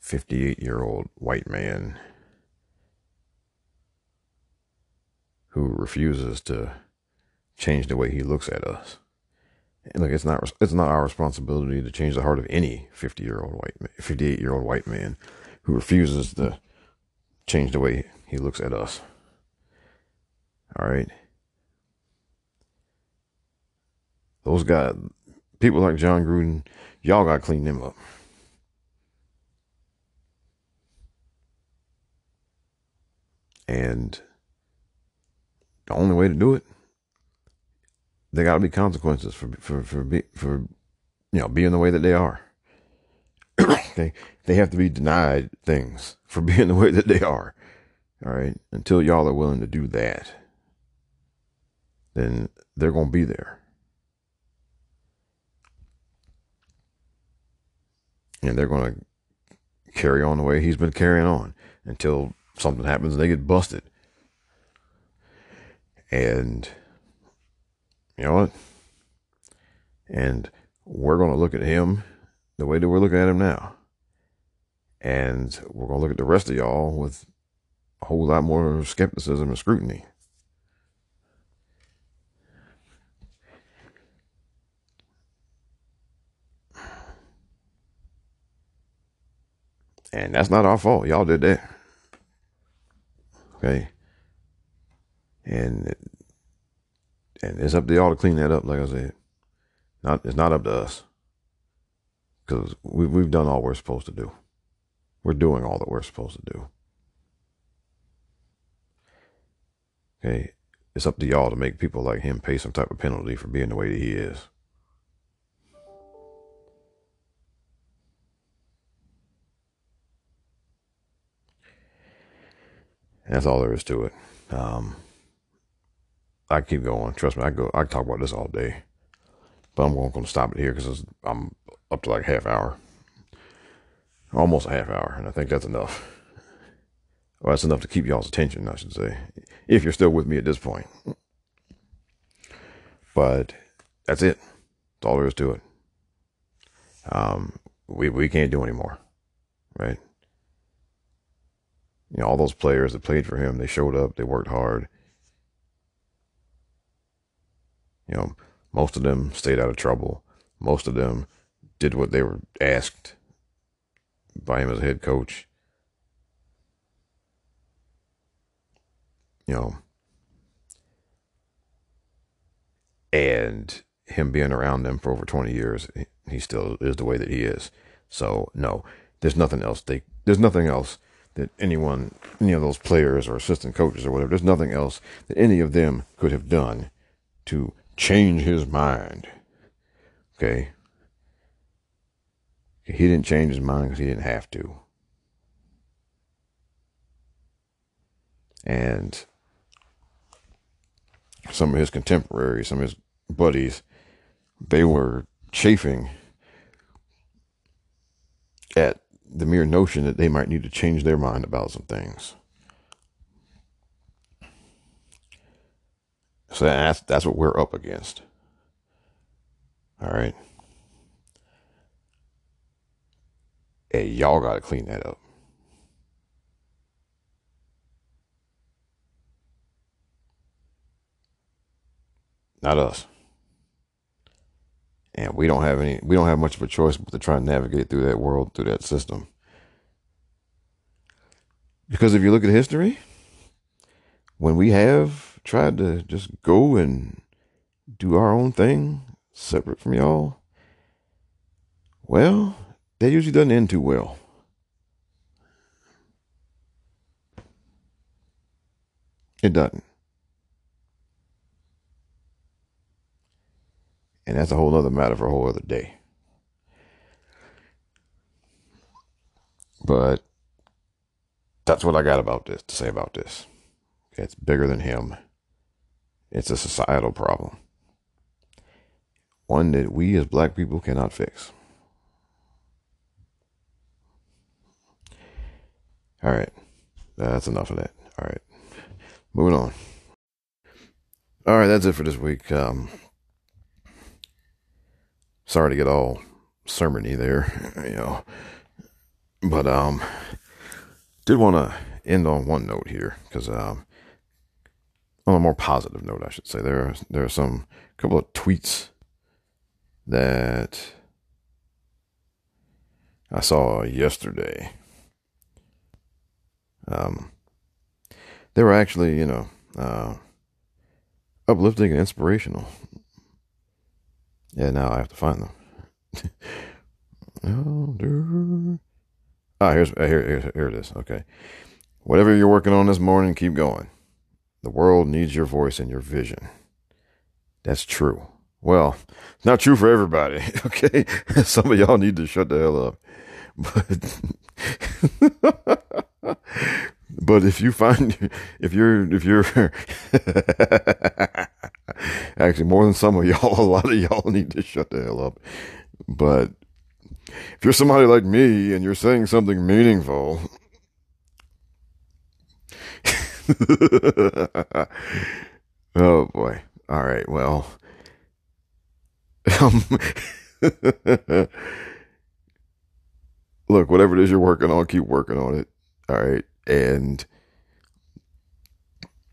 58 year old white man who refuses to change the way he looks at us. And look, it's not it's not our responsibility to change the heart of any 50 year old white 58 year old white man who refuses to change the way he looks at us. All right. Those guys, people like Jon Gruden, y'all got to clean them up. And the only way to do it, there got to be consequences for for for for you know being the way that they are. [coughs] they they have to be denied things for [laughs] being the way that they are. All right, until y'all are willing to do that, then they're gonna be there. And they're going to carry on the way he's been carrying on until something happens and they get busted. And you know what? And we're going to look at him the way that we're looking at him now. And we're going to look at the rest of y'all with a whole lot more skepticism and scrutiny. And that's not our fault. Y'all did that. Okay. And and it's up to y'all to clean that up, like I said. Not it's not up to us. Because we we've done all we're supposed to do. We're doing all that we're supposed to do. Okay. It's up to y'all to make people like him pay some type of penalty for being the way that he is. That's all there is to it. Um, I keep going. Trust me, I go. I talk about this all day, but I'm going to stop it here because I'm up to like half hour, almost a half hour, and I think that's enough. Well, that's enough to keep y'all's attention, I should say, if you're still with me at this point. But that's it. That's all there is to it. Um, we we can't do anymore, right? You know, all those players that played for him, they showed up, they worked hard. You know, most of them stayed out of trouble. Most of them did what they were asked by him as a head coach. You know, and him being around them for over 20 years, he still is the way that he is. So, no, there's nothing else. They, there's nothing else that anyone, any of those players or assistant coaches or whatever, there's nothing else that any of them could have done to change his mind. Okay? He didn't change his mind because he didn't have to. And some of his contemporaries, some of his buddies, they were chafing at the mere notion that they might need to change their mind about some things. So that's that's what we're up against. All right. Hey, y'all got to clean that up. Not us. And we don't have any we don't have much of a choice but to try and navigate through that world, through that system. Because if you look at history, when we have tried to just go and do our own thing separate from y'all, well, that usually doesn't end too well. It doesn't. And that's a whole other matter for a whole other day. But that's what I got about this to say about this. It's bigger than him. It's a societal problem. One that we as black people cannot fix. All right. That's enough of that. All right. Moving on. All right, that's it for this week. Um, sorry to get all sermony there, [laughs] you know. But um did want to end on one note here because um on a more positive note, I should say. There are there are some couple of tweets that I saw yesterday. Um they were actually, you know, uh uplifting and inspirational. Yeah, now I have to find them. [laughs] ah, here's here, here here it is. Okay, whatever you're working on this morning, keep going. The world needs your voice and your vision. That's true. Well, not true for everybody. [laughs] Okay, [laughs] some of y'all need to shut the hell up. But but if you find if you're if you're [laughs] actually more than some of y'all, [laughs] a lot of y'all need to shut the hell up. But if you're somebody like me and you're saying something meaningful, [laughs] oh boy. All right. Well, um, look, whatever it is you're working on, keep working on it. All right. And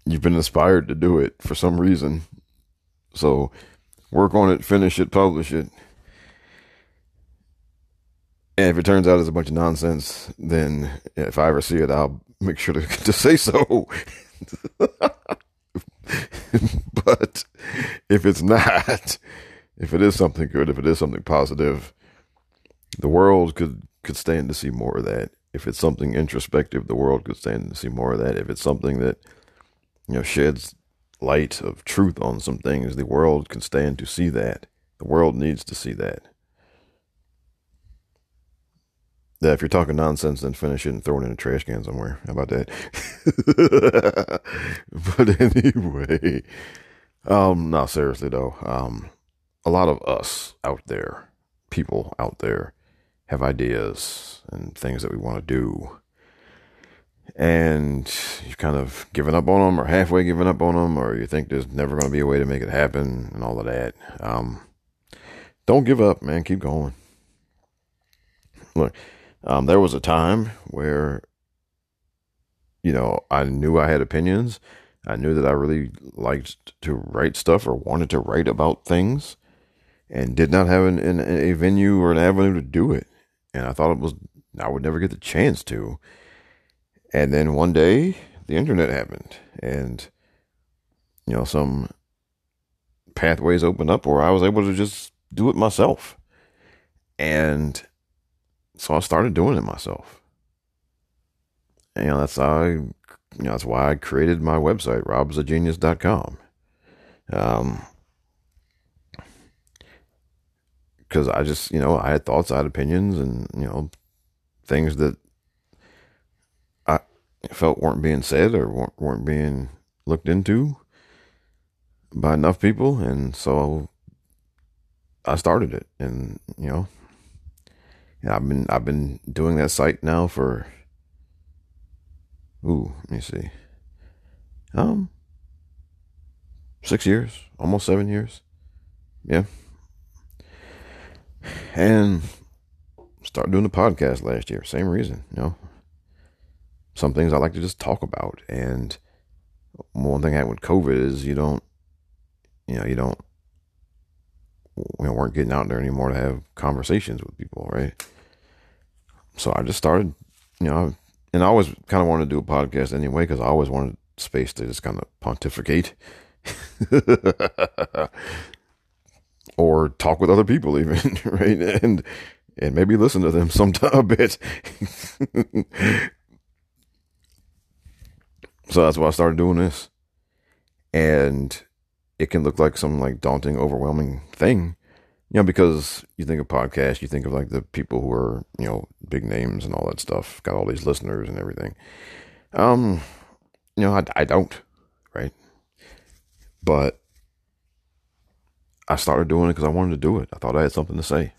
you've been inspired to do it for some reason. So work on it, finish it, publish it. And if it turns out it's a bunch of nonsense, then if I ever see it, I'll make sure to, [laughs] to say so. [laughs] but if it's not, if it is something good, if it is something positive, the world could could stand to see more of that. If it's something introspective, the world could stand to see more of that. If it's something that you know sheds light of truth on some things, the world can stand to see that. The world needs to see that. Yeah, if you're talking nonsense, then finish it and throw it in a trash can somewhere. How about that? [laughs] but anyway, um, no, seriously though, um, a lot of us out there, people out there, have ideas and things that we want to do, and you've kind of given up on them, or halfway given up on them, or you think there's never going to be a way to make it happen, and all of that. Um, don't give up, man. Keep going. Look um, there was a time where, you know, I knew I had opinions. I knew that I really liked to write stuff or wanted to write about things and did not have an, an, a venue or an avenue to do it. And I thought it was, I would never get the chance to. And then one day, the internet happened and, you know, some pathways opened up where I was able to just do it myself. And so I started doing it myself. And, you know, that's I, you know, that's why I created my website, robsagenius.com. Um, because I just, you know, I had thoughts, I had opinions, and, you know, things that felt weren't being said or weren't, weren't being looked into by enough people. And so I started it. And, you know, and I've been I've been doing that site now for ooh, let me see. Um six years, almost seven years. Yeah. And started doing the podcast last year. Same reason, you know. Some things I like to just talk about. And one thing I had with COVID is you don't, you know, you don't, we weren't getting out there anymore to have conversations with people, right? So I just started, you know, and I always kind of wanted to do a podcast anyway because I always wanted space to just kind of pontificate [laughs] or talk with other people, [laughs] even right, and and maybe listen to them [laughs] sometime a bit. So that's why I started doing this, and it can look like some like daunting, overwhelming thing, you know, because you think of podcasts, you think of like the people who are, you know, big names and all that stuff, got all these listeners and everything. Um, you know, I, I don't, right? But I started doing it because I wanted to do it. I thought I had something to say.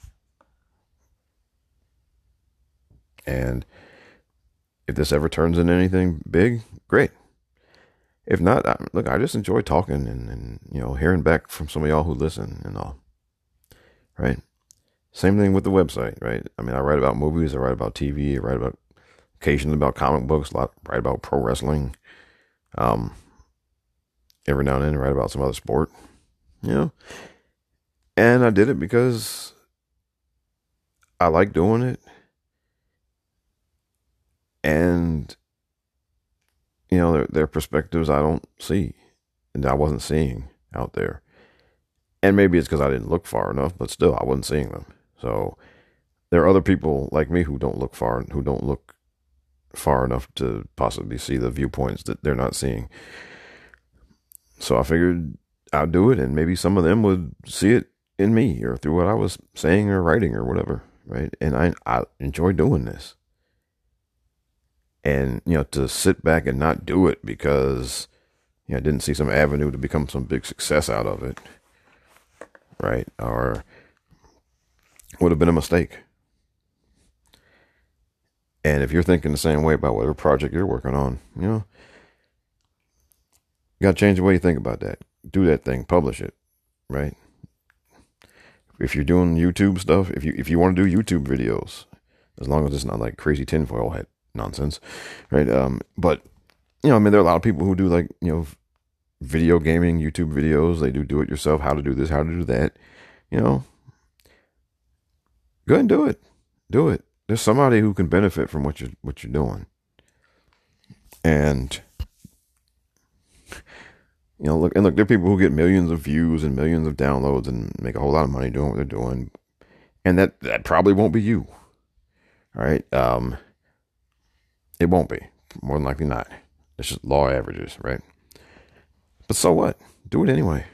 And if this ever turns into anything big, great. If not, I, look, I just enjoy talking and, and, you know, hearing back from some of y'all who listen and all right? Same thing with the website, right? I mean, I write about movies, I write about TV, I write about occasionally about comic books, a lot, write about pro wrestling. Um, every now and then, I write about some other sport, you know. And I did it because I like doing it, and you know, their their perspectives I don't see, and I wasn't seeing out there and maybe it's because I didn't look far enough, but still, I wasn't seeing them. So there are other people like me who don't look far, who don't look far enough to possibly see the viewpoints that they're not seeing. So I figured I'd do it, and maybe some of them would see it in me or through what I was saying or writing or whatever, right? And I I enjoy doing this. And you know, to sit back and not do it because you know, didn't see some avenue to become some big success out of it right? Or would have been a mistake. And if you're thinking the same way about whatever project you're working on, you know, you got to change the way you think about that. Do that thing, publish it, right? If you're doing YouTube stuff, if you if you want to do YouTube videos, as long as it's not like crazy tinfoil hat nonsense, right? Um, but you know, I mean, there are a lot of people who do like you know video gaming YouTube videos. They do do it yourself, how to do this, how to do that. You know, go ahead and do it. Do it. There's somebody who can benefit from what you're what you're doing. And you know, look and look, there are people who get millions of views and millions of downloads and make a whole lot of money doing what they're doing. And that that probably won't be you. All right. Um it won't be. More than likely not. It's just law averages, right? But so what? Do it anyway.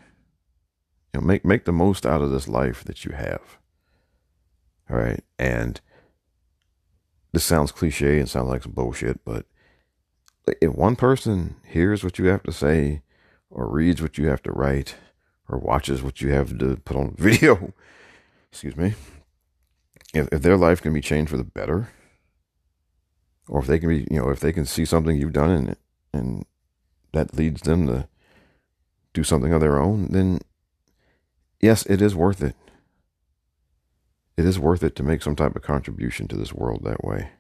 You know, make make the most out of this life that you have. All right. And this sounds cliche and sounds like some bullshit, but if one person hears what you have to say or reads what you have to write or watches what you have to put on [laughs] video, excuse me, if, if their life can be changed for the better, or if they can be, you know, if they can see something you've done and and that leads them to do something of their own, then yes, it is worth it. It is worth it to make some type of contribution to this world that way.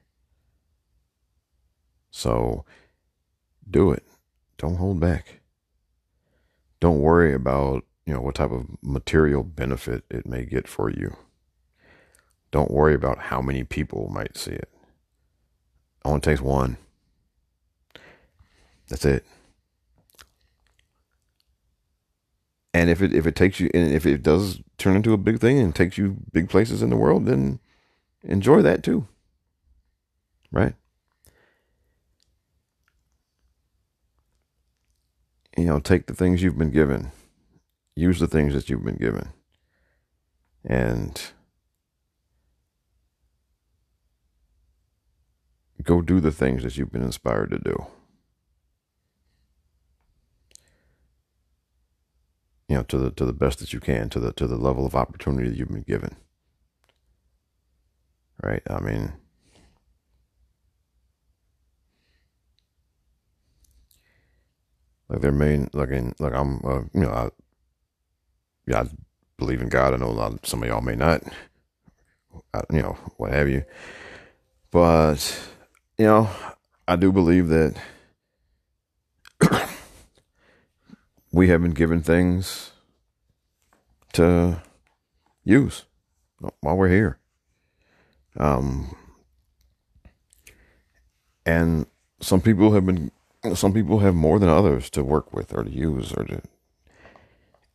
So do it. Don't hold back. Don't worry about, you know, what type of material benefit it may get for you. Don't worry about how many people might see it. Only takes one. That's it. And if it if it takes you and if it does turn into a big thing and takes you big places in the world, then enjoy that too. Right? You know, take the things you've been given. Use the things that you've been given. And go do the things that you've been inspired to do. you know, to the to the best that you can, to the to the level of opportunity that you've been given. Right? I mean, like there may like in like I'm uh, you know I yeah I believe in God. I know a lot of, some of y'all may not, you know, what have you. But, you know, I do believe that [coughs] we have been given things to use while we're here. Um, and some people have been, some people have more than others to work with or to use or to,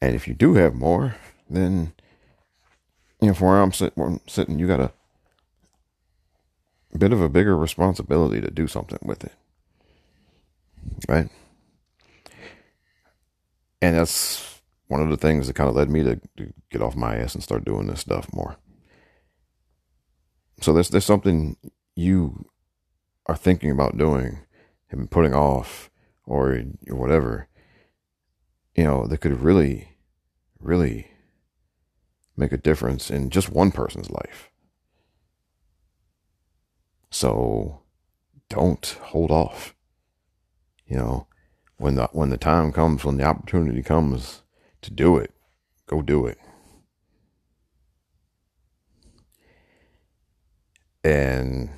and if you do have more, then, you know, from where I'm, where I'm sitting, you got a bit of a bigger responsibility to do something with it. Right? And that's one of the things that kind of led me to, to get off my ass and start doing this stuff more. So there's there's something you are thinking about doing and putting off or, or whatever, you know, that could really, really make a difference in just one person's life. So don't hold off. You know, when the when the time comes, when the opportunity comes to do it, go do it. And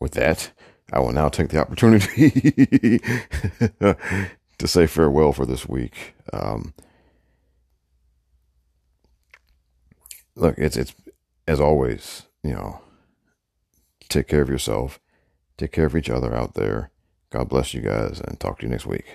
with that, I will now take the opportunity [laughs] to say farewell for this week. Um, look, it's it's as always, you know, take care of yourself, take care of each other out there. God bless you guys, and talk to you next week.